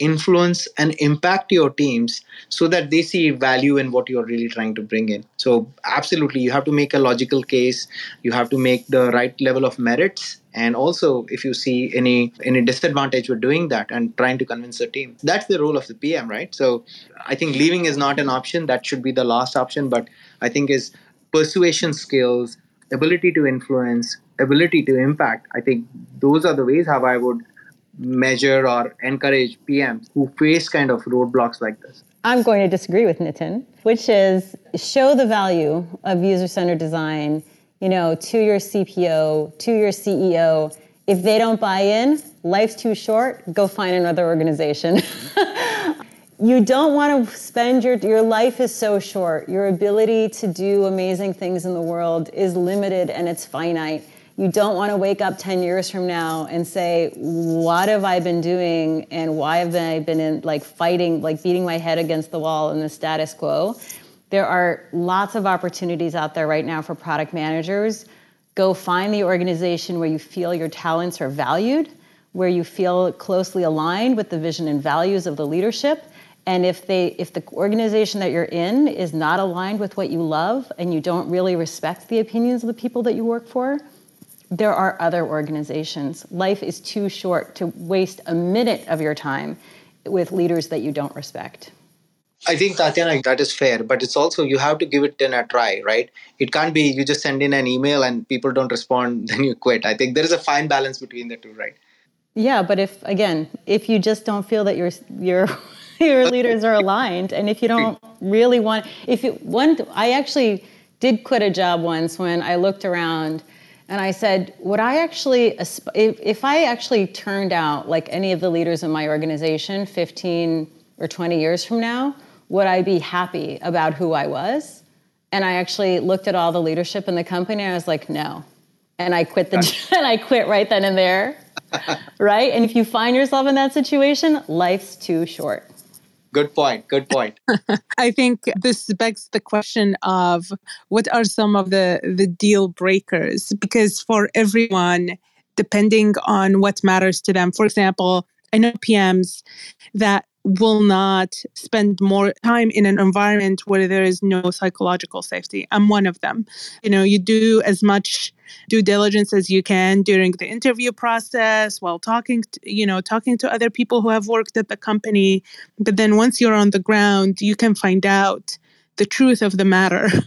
Speaker 3: influence and impact your teams so that they see value in what you're really trying to bring in. So absolutely you have to make a logical case. You have to make the right level of merits. And also if you see any any disadvantage with doing that and trying to convince the team that's the role of the pm right? So i think leaving is not an option. That should be the last option. But i think is persuasion skills ability to influence ability to impact. I think those are the ways how i would measure or encourage pms who face kind of roadblocks like this
Speaker 4: i'm going to disagree with nitin which is show the value of user-centered design you know, to your CPO, to your CEO. If they don't buy in, life's too short, go find another organization. you don't want to spend your your life is so short. Your ability to do amazing things in the world is limited and it's finite. You don't want to wake up 10 years from now and say, "What have I been doing and why have I been in like fighting, like beating my head against the wall in the status quo?" There are lots of opportunities out there right now for product managers. Go find the organization where you feel your talents are valued, where you feel closely aligned with the vision and values of the leadership. And if they if the organization that you're in is not aligned with what you love and you don't really respect the opinions of the people that you work for, there are other organizations. Life is too short to waste a minute of your time with leaders that you don't respect.
Speaker 3: I think Tatiana, that is fair, but it's also you have to give it in a try, right? It can't be you just send in an email and people don't respond, then you quit. I think there is a fine balance between the two, right?
Speaker 4: Yeah, but if again, if you just don't feel that your your your leaders are aligned, and if you don't really want, if you one, I actually did quit a job once when I looked around and I said, would I actually, if, if I actually turned out like any of the leaders in my organization 15 or 20 years from now, would I be happy about who I was? And I actually looked at all the leadership in the company and I was like, no. And I quit the and I quit right then and there. right? And if you find yourself in that situation, life's too short.
Speaker 3: Good point. Good point.
Speaker 2: I think this begs the question of what are some of the the deal breakers because for everyone depending on what matters to them. For example, I know PMs that will not spend more time in an environment where there is no psychological safety. I'm one of them. You know, you do as much due diligence as you can during the interview process while talking to, you know talking to other people who have worked at the company but then once you're on the ground you can find out the truth of the matter.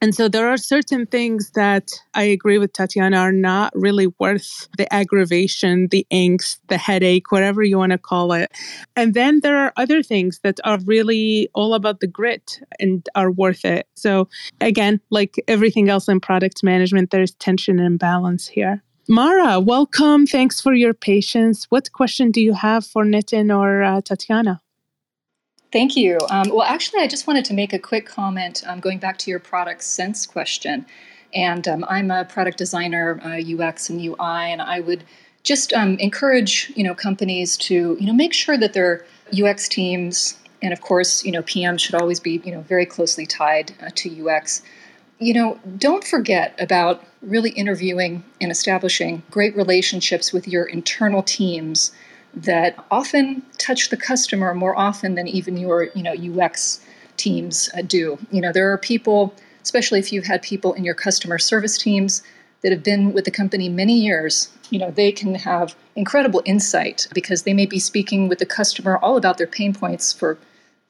Speaker 2: And so there are certain things that I agree with Tatiana are not really worth the aggravation, the angst, the headache, whatever you want to call it. And then there are other things that are really all about the grit and are worth it. So again, like everything else in product management, there's tension and balance here. Mara, welcome. Thanks for your patience. What question do you have for Nitin or uh, Tatiana?
Speaker 5: Thank you. Um, well, actually, I just wanted to make a quick comment um, going back to your product sense question. And um, I'm a product designer, uh, UX and UI, and I would just um, encourage you know companies to you know make sure that their UX teams and of course you know PM should always be you know very closely tied uh, to UX. You know, don't forget about really interviewing and establishing great relationships with your internal teams that often touch the customer more often than even your you know UX teams uh, do. You know, there are people, especially if you've had people in your customer service teams that have been with the company many years, you know, they can have incredible insight because they may be speaking with the customer all about their pain points for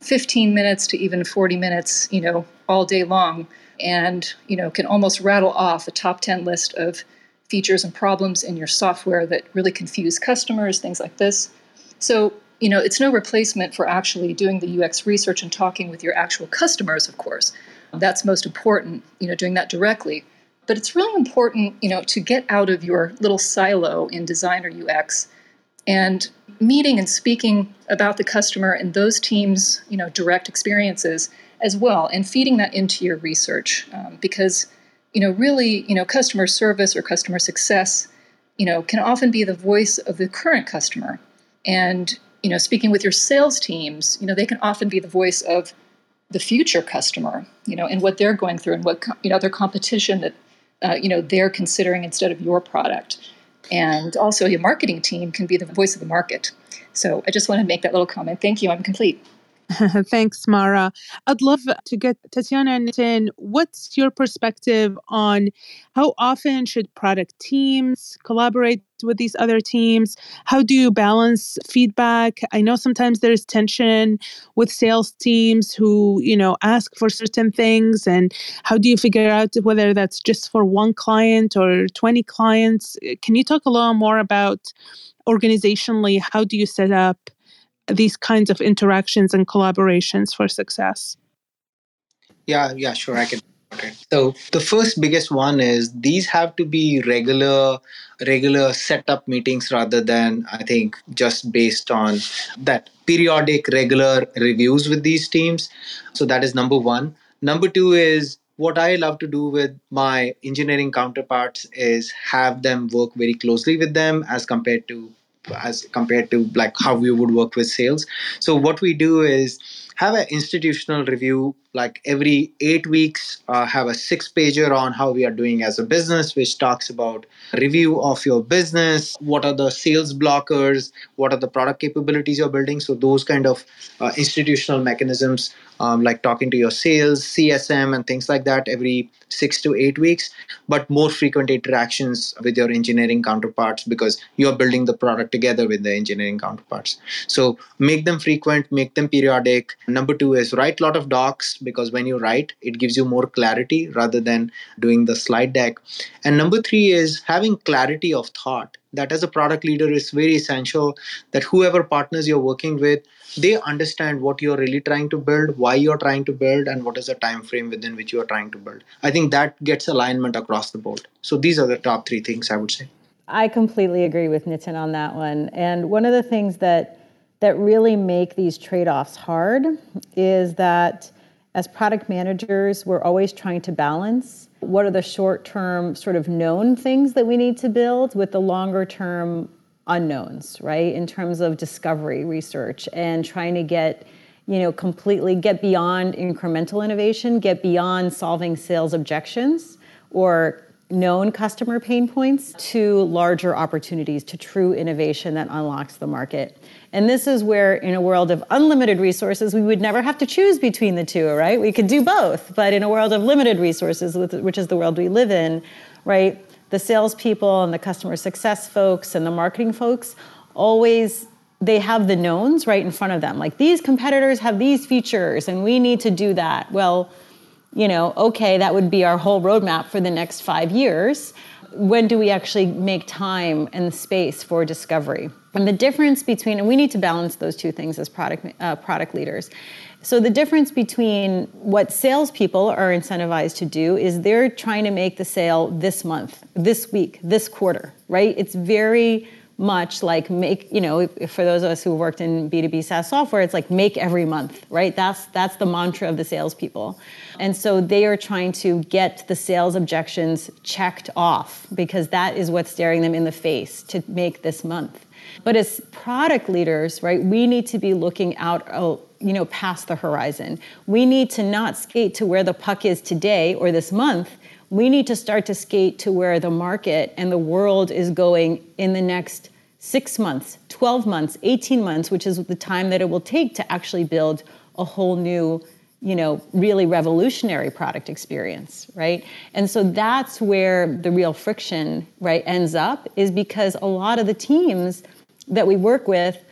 Speaker 5: 15 minutes to even 40 minutes, you know, all day long and, you know, can almost rattle off a top 10 list of features and problems in your software that really confuse customers, things like this. So, you know, it's no replacement for actually doing the UX research and talking with your actual customers, of course. That's most important, you know, doing that directly. But it's really important, you know, to get out of your little silo in design or UX and meeting and speaking about the customer and those teams, you know, direct experiences as well, and feeding that into your research um, because you know, really, you know, customer service or customer success, you know, can often be the voice of the current customer. And, you know, speaking with your sales teams, you know, they can often be the voice of the future customer, you know, and what they're going through and what, you know, their competition that, uh, you know, they're considering instead of your product. And also, your marketing team can be the voice of the market. So I just want to make that little comment. Thank you. I'm complete.
Speaker 2: Thanks, Mara. I'd love to get Tatiana and Nitin. What's your perspective on how often should product teams collaborate with these other teams? How do you balance feedback? I know sometimes there's tension with sales teams who, you know, ask for certain things and how do you figure out whether that's just for one client or 20 clients? Can you talk a little more about organizationally how do you set up these kinds of interactions and collaborations for success?
Speaker 3: Yeah, yeah, sure, I can. So the first biggest one is these have to be regular regular setup meetings rather than I think just based on that periodic regular reviews with these teams. So that is number 1. Number 2 is what I love to do with my engineering counterparts is have them work very closely with them as compared to as compared to like how we would work with sales. So what we do is have an institutional review like every eight weeks uh, have a six pager on how we are doing as a business which talks about review of your business what are the sales blockers what are the product capabilities you're building. So those kind of uh, institutional mechanisms um, like talking to your sales csm and things like that every six to eight weeks but more frequent interactions with your engineering counterparts because you're building the product together with the engineering counterparts. So make them frequent make them periodic. Number two is write a lot of docs because when you write it gives you more clarity rather than doing the slide deck. And number three is having clarity of thought. That as a product leader is very essential that whoever partners you're working with they understand what you're really trying to build why you're trying to build and what is the time frame within which you are trying to build. I think that gets alignment across the board. So these are the top three things i would say.
Speaker 4: I completely agree with nitin on that one. And one of the things that that really make these trade-offs hard is that as product managers, we're always trying to balance what are the short term, sort of known things that we need to build with the longer term unknowns, right? In terms of discovery research and trying to get, you know, completely get beyond incremental innovation, get beyond solving sales objections or known customer pain points to larger opportunities, to true innovation that unlocks the market. And this is where, in a world of unlimited resources, we would never have to choose between the two, right? We could do both. But in a world of limited resources, which is the world we live in, right, the salespeople and the customer success folks and the marketing folks always they have the knowns right in front of them. Like these competitors have these features and we need to do that. Well, you know, okay, that would be our whole roadmap for the next five years. When do we actually make time and space for discovery? And the difference between, and we need to balance those two things as product uh, product leaders. So the difference between what salespeople are incentivized to do is they're trying to make the sale this month, this week, this quarter, right? It's very much like make you know for those of us who worked in b2b saas software it's like make every month right that's that's the mantra of the salespeople and so they are trying to get the sales objections checked off because that is what's staring them in the face to make this month but as product leaders, right, we need to be looking out, oh, you know, past the horizon. We need to not skate to where the puck is today or this month. We need to start to skate to where the market and the world is going in the next six months, 12 months, 18 months, which is the time that it will take to actually build a whole new you know really revolutionary product experience right and so that's where the real friction right ends up is because a lot of the teams that we work with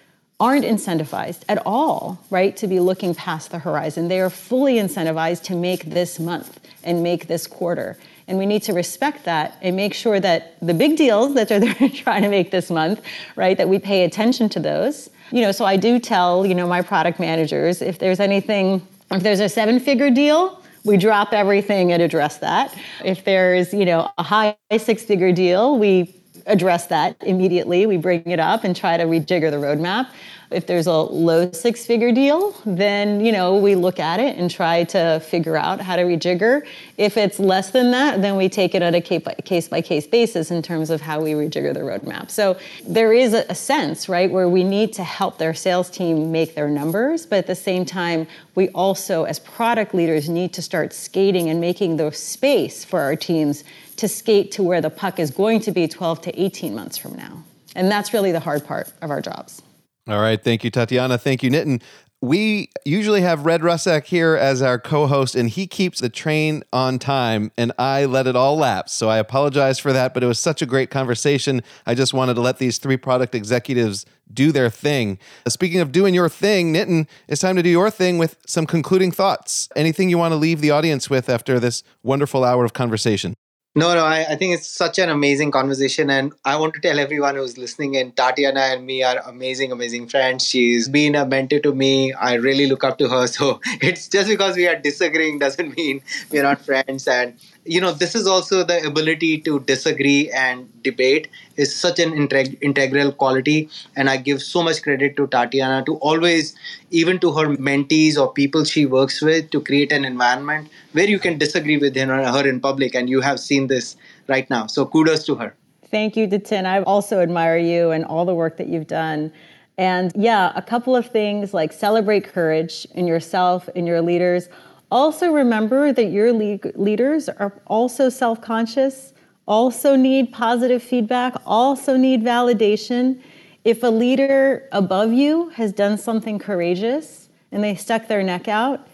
Speaker 4: aren't incentivized at all, right, to be looking past the horizon. They are fully incentivized to make this month and make this quarter. And we need to respect that and make sure that the big deals that they're trying to make this month, right, that we pay attention to those. You know, so I do tell, you know, my product managers if there's anything, if there's a seven figure deal, we drop everything and address that. If there's, you know, a high six figure deal, we address that immediately. We bring it up and try to rejigger the roadmap. If there's a low six figure deal, then, you know, we look at it and try to figure out how to rejigger. If it's less than that, then we take it on a case by case basis in terms of how we rejigger the roadmap. So there is a sense, right, where we need to help their sales team make their numbers, but at the same time, we also, as product leaders, need to start skating and making the space for our teams to skate to where the puck is going to be 12 to 18 months from now. And that's really the hard part of our jobs.
Speaker 1: All right. Thank you, Tatiana. Thank you, Nitin. We usually have Red Russak here as our co host, and he keeps the train on time, and I let it all lapse. So I apologize for that, but it was such a great conversation. I just wanted to let these three product executives do their thing. Uh, speaking of doing your thing, Nitin, it's time to do your thing with some concluding thoughts. Anything you want to leave the audience with after this wonderful hour of conversation?
Speaker 3: No, no, I, I, think it's such an amazing conversation. And I want to tell everyone who's listening in Tatiana and me are amazing, amazing friends. She's been a mentor to me. I really look up to her. So it's just because we are disagreeing doesn't mean we're not friends. And you know this is also the ability to disagree and debate is such an integ- integral quality. And i give so much credit to tatiana to always even to her mentees or people she works with to create an environment where you can disagree with her in public. And you have seen this right now. So kudos to her.
Speaker 4: Thank you Nitin. i also admire you and all the work that you've done. And yeah a couple of things like celebrate courage in yourself in your leaders also, remember that your le- leaders are also self conscious, also need positive feedback, also need validation. If a leader above you has done something courageous and they stuck their neck out,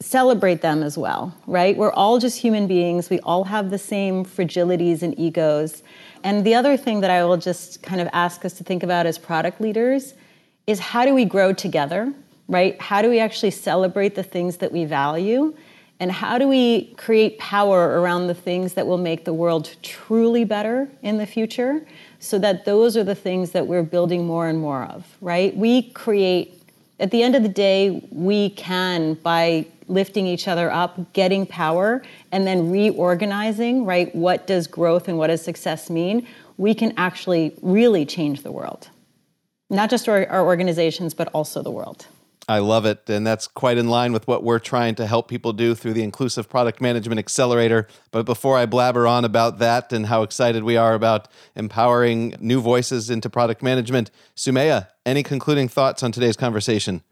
Speaker 4: celebrate them as well, right? We're all just human beings. We all have the same fragilities and egos. And the other thing that I will just kind of ask us to think about as product leaders is how do we grow together? Right? How do we actually celebrate the things that we value? And how do we create power around the things that will make the world truly better in the future so that those are the things that we're building more and more of, right? We create, at the end of the day, we can, by lifting each other up, getting power, and then reorganizing, right? What does growth and what does success mean? We can actually really change the world. Not just our, our organizations, but also the world.
Speaker 1: I love it. And that's quite in line with what we're trying to help people do through the Inclusive Product Management Accelerator. But before I blabber on about that and how excited we are about empowering new voices into product management, Sumaya, any concluding thoughts on today's conversation?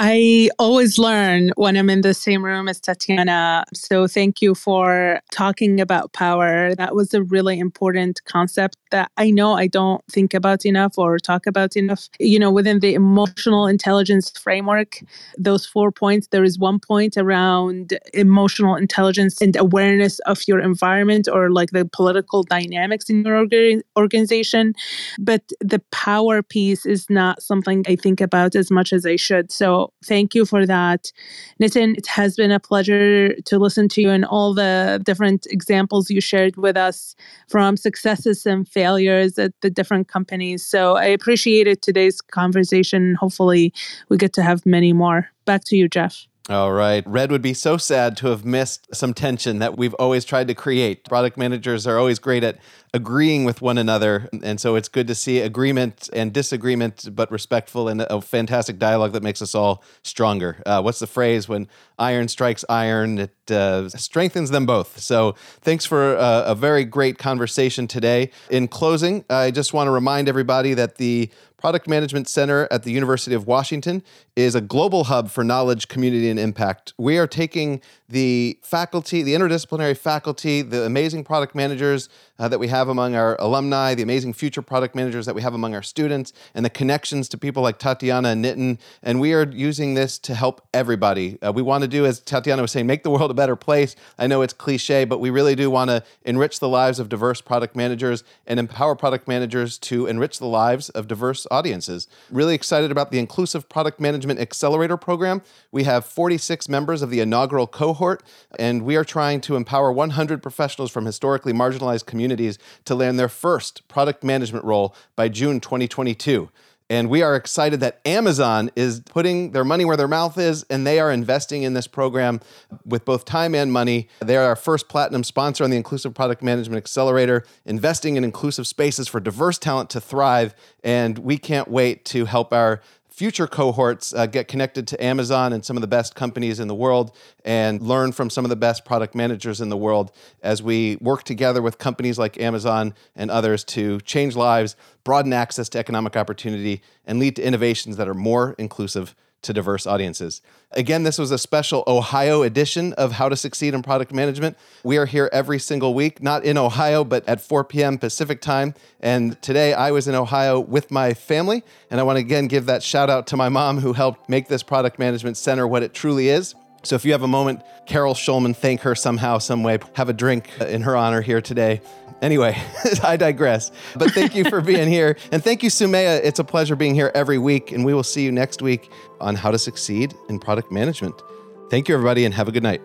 Speaker 2: I always learn when I'm in the same room as Tatiana. So thank you for talking about power. That was a really important concept that I know I don't think about enough or talk about enough. You know, within the emotional intelligence framework, those four points, there is one point around emotional intelligence and awareness of your environment or like the political dynamics in your organization. But the power piece is not something I think about as much as I should. So thank you for that. Nitin, it has been a pleasure to listen to you and all the different examples you shared with us from successes and failures at the different companies. So I appreciated today's conversation. Hopefully, we get to have many more. Back to you, Jeff.
Speaker 1: All right. Red would be so sad to have missed some tension that we've always tried to create. Product managers are always great at agreeing with one another. And so it's good to see agreement and disagreement, but respectful and a fantastic dialogue that makes us all stronger. Uh, what's the phrase? When iron strikes iron, it uh, strengthens them both. So thanks for uh, a very great conversation today. In closing, I just want to remind everybody that the Product Management Center at the University of Washington is a global hub for knowledge, community, and impact. We are taking the faculty, the interdisciplinary faculty, the amazing product managers uh, that we have among our alumni, the amazing future product managers that we have among our students, and the connections to people like Tatiana and Nitin. And we are using this to help everybody. Uh, we want to do, as Tatiana was saying, make the world a better place. I know it's cliche, but we really do want to enrich the lives of diverse product managers and empower product managers to enrich the lives of diverse audiences. Really excited about the Inclusive Product Management Accelerator Program. We have 46 members of the inaugural cohort cohort, and we are trying to empower 100 professionals from historically marginalized communities to land their first product management role by June 2022. And we are excited that Amazon is putting their money where their mouth is, and they are investing in this program with both time and money. They are our first platinum sponsor on the Inclusive Product Management Accelerator, investing in inclusive spaces for diverse talent to thrive. And we can't wait to help our future cohorts uh, get connected to Amazon and some of the best companies in the world and learn from some of the best product managers in the world as we work together with companies like Amazon and others to change lives, broaden access to economic opportunity, and lead to innovations that are more inclusive to diverse audiences. Again, this was a special Ohio edition of How to Succeed in Product Management. We are here every single week, not in Ohio, but at 4 p.m. Pacific time. And today I was in Ohio with my family. And I want to again give that shout out to my mom who helped make this product management center what it truly is. So if you have a moment, Carol Shulman, thank her somehow, some way, have a drink uh, in her honor here today. Anyway, I digress. But thank you for being here. And thank you, Sumaya. It's a pleasure being here every week. And we will see you next week on how to succeed in product management. Thank you, everybody, and have a good night.